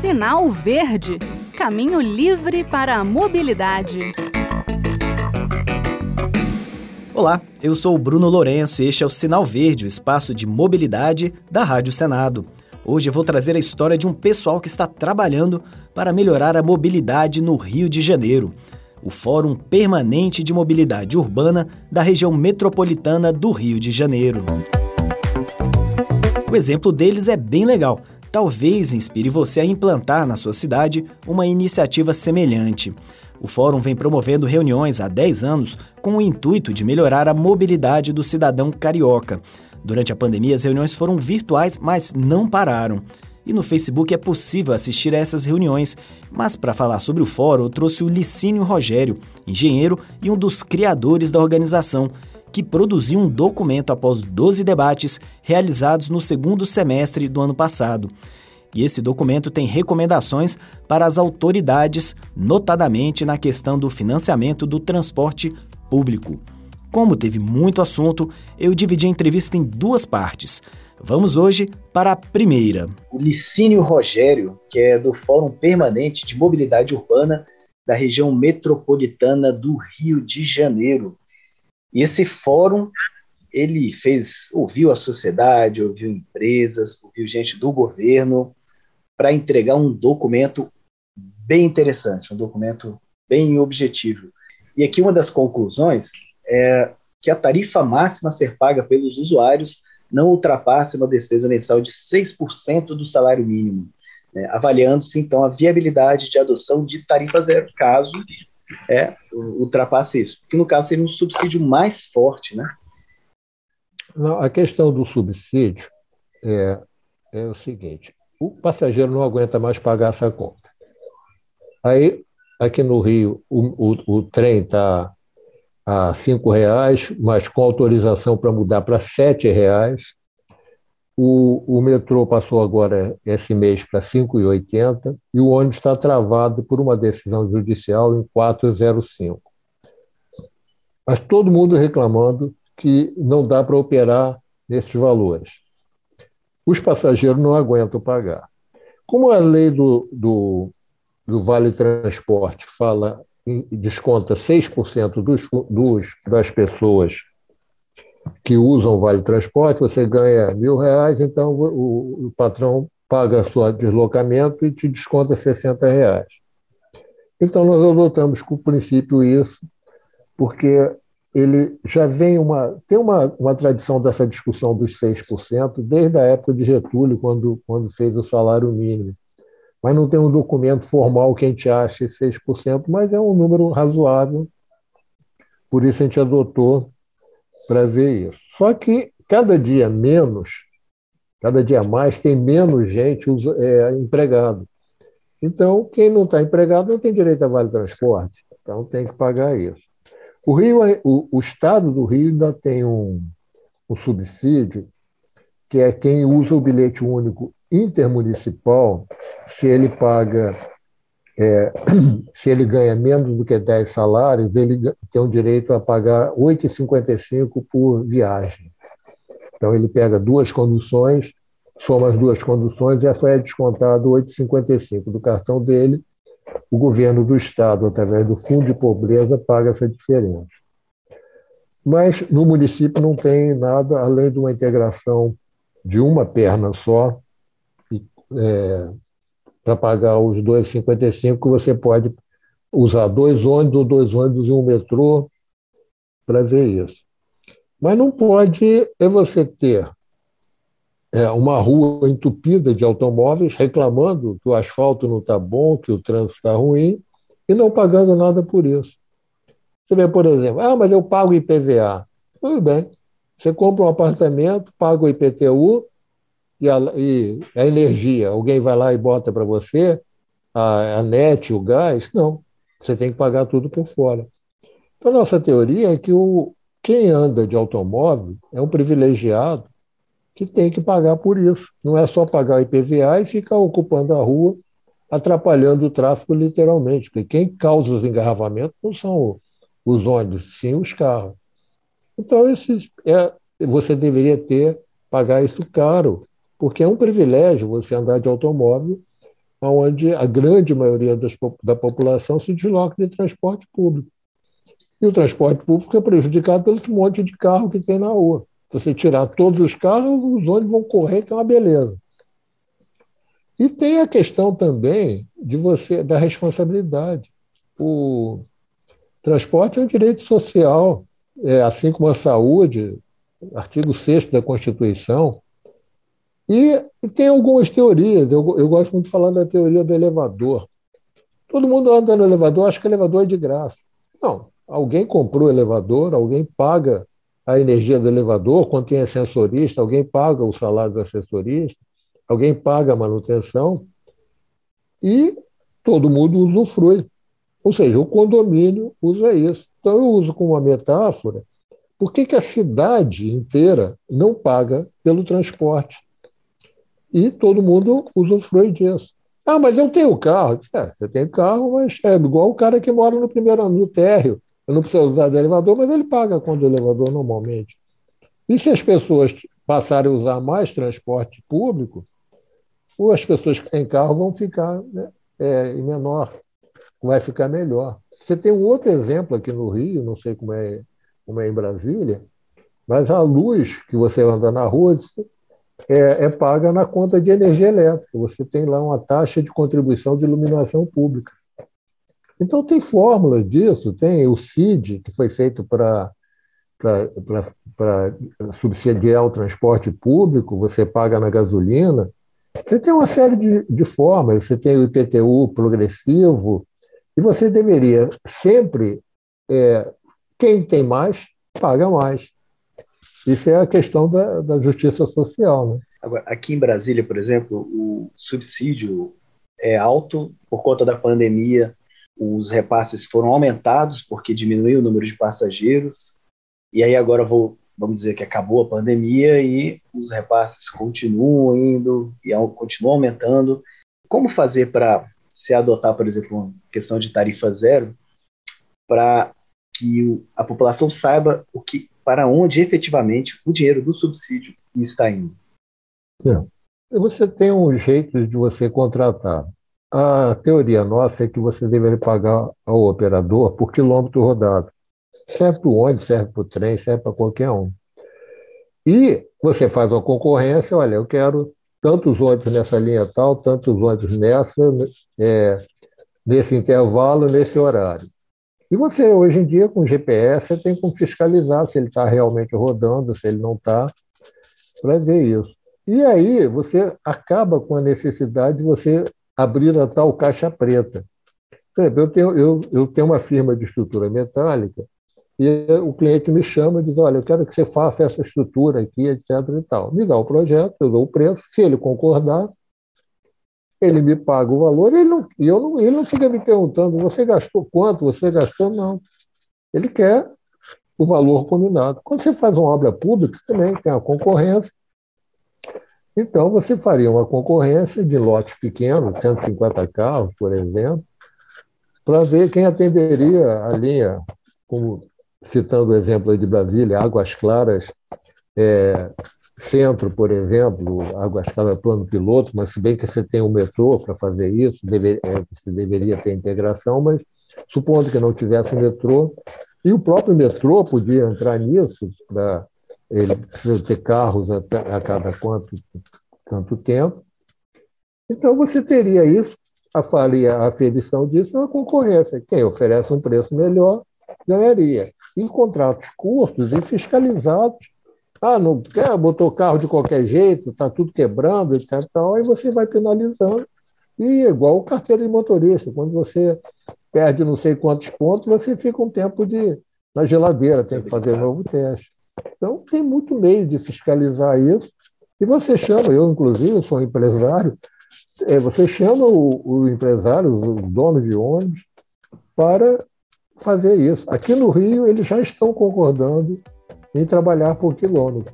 Sinal Verde Caminho livre para a mobilidade. Olá, eu sou o Bruno Lourenço e este é o Sinal Verde, o espaço de mobilidade da Rádio Senado. Hoje eu vou trazer a história de um pessoal que está trabalhando para melhorar a mobilidade no Rio de Janeiro. O Fórum Permanente de Mobilidade Urbana da região metropolitana do Rio de Janeiro. O exemplo deles é bem legal. Talvez inspire você a implantar na sua cidade uma iniciativa semelhante. O Fórum vem promovendo reuniões há 10 anos com o intuito de melhorar a mobilidade do cidadão carioca. Durante a pandemia, as reuniões foram virtuais, mas não pararam. E no Facebook é possível assistir a essas reuniões. Mas para falar sobre o fórum, eu trouxe o Licínio Rogério, engenheiro e um dos criadores da organização, que produziu um documento após 12 debates realizados no segundo semestre do ano passado. E esse documento tem recomendações para as autoridades, notadamente na questão do financiamento do transporte público. Como teve muito assunto, eu dividi a entrevista em duas partes. Vamos hoje para a primeira. O Licínio Rogério, que é do Fórum Permanente de Mobilidade Urbana da região metropolitana do Rio de Janeiro. E esse fórum, ele fez, ouviu a sociedade, ouviu empresas, ouviu gente do governo, para entregar um documento bem interessante, um documento bem objetivo. E aqui uma das conclusões é que a tarifa máxima a ser paga pelos usuários não ultrapasse uma despesa mensal de 6% do salário mínimo, né, avaliando-se então a viabilidade de adoção de tarifa zero, caso é, ultrapasse isso, que no caso seria um subsídio mais forte, né? Não, a questão do subsídio é, é o seguinte: o passageiro não aguenta mais pagar essa conta. Aí, aqui no Rio, o, o, o trem está a cinco reais, mas com autorização para mudar para sete reais. O, o metrô passou agora esse mês para 5,80 e o ônibus está travado por uma decisão judicial em 4,05. Mas todo mundo reclamando que não dá para operar nesses valores os passageiros não aguentam pagar. Como a lei do, do, do Vale Transporte fala, desconta 6% dos, dos, das pessoas que usam o Vale Transporte, você ganha mil reais, então o, o patrão paga seu deslocamento e te desconta 60 reais. Então, nós adotamos com o princípio isso, porque ele já vem uma tem uma, uma tradição dessa discussão dos 6% desde a época de Getúlio, quando, quando fez o salário mínimo. Mas não tem um documento formal que a gente ache 6%, mas é um número razoável. Por isso a gente adotou para ver isso. Só que cada dia menos, cada dia mais, tem menos gente é, empregado. Então, quem não está empregado não tem direito a vale transporte. Então, tem que pagar isso. O Rio, é, o, o Estado do Rio ainda tem um, um subsídio, que é quem usa o bilhete único intermunicipal, se ele paga, é, se ele ganha menos do que 10 salários, ele tem o direito a pagar R$ 8,55 por viagem. Então, ele pega duas conduções, soma as duas conduções e só é descontado R$ 8,55 do cartão dele o governo do Estado, através do Fundo de Pobreza, paga essa diferença. Mas no município não tem nada além de uma integração de uma perna só, é, para pagar os 2,55, você pode usar dois ônibus ou dois ônibus e um metrô para ver isso. Mas não pode é você ter é, uma rua entupida de automóveis reclamando que o asfalto não está bom, que o trânsito está ruim, e não pagando nada por isso. Você vê, por exemplo, ah, mas eu pago IPVA. Tudo bem. Você compra um apartamento, paga o IPTU e a, e a energia. Alguém vai lá e bota para você a, a net, o gás? Não. Você tem que pagar tudo por fora. Então, nossa teoria é que o, quem anda de automóvel é um privilegiado que tem que pagar por isso. Não é só pagar IPVA e ficar ocupando a rua, atrapalhando o tráfego literalmente, porque quem causa os engarrafamentos não são os ônibus, sim os carros. Então, esses, é, você deveria ter, pagar isso caro porque é um privilégio você andar de automóvel, onde a grande maioria das, da população se desloca de transporte público. E o transporte público é prejudicado pelo monte de carro que tem na rua. Se você tirar todos os carros, os ônibus vão correr, que é uma beleza. E tem a questão também de você da responsabilidade. O transporte é um direito social, é, assim como a saúde, artigo 6 da Constituição. E, e, tem algumas teorias, eu, eu gosto muito de falar da teoria do elevador. Todo mundo anda no elevador, acha que o elevador é de graça. Não, alguém comprou o elevador, alguém paga a energia do elevador, quando tem ascensorista, alguém paga o salário do assessorista, alguém paga a manutenção e todo mundo usufrui. Ou seja, o condomínio usa isso. Então, eu uso como uma metáfora por que, que a cidade inteira não paga pelo transporte? E todo mundo usufrui disso. Ah, mas eu tenho carro. É, você tem carro, mas é igual o cara que mora no primeiro ano, no térreo. Eu não preciso usar do elevador, mas ele paga quando o elevador normalmente. E se as pessoas passarem a usar mais transporte público, ou as pessoas que têm carro vão ficar né, é, menor, vai ficar melhor. Você tem um outro exemplo aqui no Rio, não sei como é, como é em Brasília, mas a luz que você anda na rua é, é paga na conta de energia elétrica. Você tem lá uma taxa de contribuição de iluminação pública. Então, tem fórmulas disso, tem o CID, que foi feito para subsidiar o transporte público, você paga na gasolina. Você tem uma série de, de formas, você tem o IPTU progressivo, e você deveria sempre, é, quem tem mais, paga mais. Isso é a questão da, da justiça social. Né? Agora, aqui em Brasília, por exemplo, o subsídio é alto por conta da pandemia, os repasses foram aumentados porque diminuiu o número de passageiros, e aí agora vou, vamos dizer que acabou a pandemia e os repasses continuam indo e continuam aumentando. Como fazer para se adotar, por exemplo, uma questão de tarifa zero, para que a população saiba o que, para onde efetivamente o dinheiro do subsídio está indo? É. Você tem um jeito de você contratar a teoria nossa é que você deveria pagar ao operador por quilômetro rodado. Serve para o ônibus, serve para o trem, serve para qualquer um. E você faz uma concorrência, olha, eu quero tantos ônibus nessa linha tal, tantos ônibus nessa, é, nesse intervalo, nesse horário. E você, hoje em dia, com GPS, você tem como fiscalizar se ele está realmente rodando, se ele não está, para ver isso. E aí você acaba com a necessidade de você abrir a tal caixa preta. Eu tenho, eu, eu tenho uma firma de estrutura metálica e o cliente me chama e diz, olha, eu quero que você faça essa estrutura aqui, etc. e tal. Me dá o projeto, eu dou o preço, se ele concordar, ele me paga o valor, ele não, e eu não, ele não fica me perguntando, você gastou quanto, você gastou, não. Ele quer o valor combinado. Quando você faz uma obra pública, também tem a concorrência, então, você faria uma concorrência de lotes pequenos, 150 carros, por exemplo, para ver quem atenderia a linha, como citando o exemplo de Brasília, Águas Claras, é, Centro, por exemplo, Águas Claras plano piloto, mas se bem que você tem o um metrô para fazer isso, deve, é, você deveria ter integração, mas supondo que não tivesse metrô, e o próprio metrô podia entrar nisso para ele precisa ter carros a, a cada quanto tanto tempo. Então você teria isso, a faria a aferição disso é uma concorrência. Quem oferece um preço melhor ganharia. Em contratos curtos e fiscalizados, ah, não quer, botou carro de qualquer jeito, está tudo quebrando, etc. Tal, aí você vai penalizando. E igual carteira de motorista, quando você perde não sei quantos pontos, você fica um tempo de, na geladeira, tem que fazer um novo teste. Então, tem muito meio de fiscalizar isso. E você chama, eu, inclusive, sou empresário, é, você chama o, o empresário, o dono de ônibus, para fazer isso. Aqui no Rio, eles já estão concordando em trabalhar por quilômetro.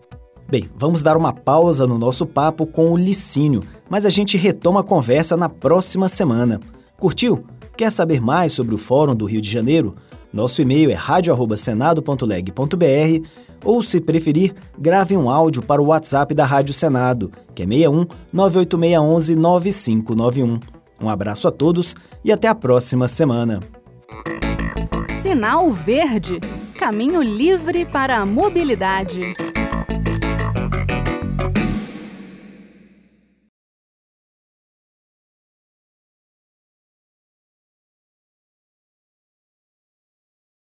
Bem, vamos dar uma pausa no nosso papo com o Licínio, mas a gente retoma a conversa na próxima semana. Curtiu? Quer saber mais sobre o Fórum do Rio de Janeiro? Nosso e-mail é radio@senado.leg.br ou, se preferir, grave um áudio para o WhatsApp da Rádio Senado, que é 61 98611 9591. Um abraço a todos e até a próxima semana. Sinal Verde Caminho livre para a mobilidade.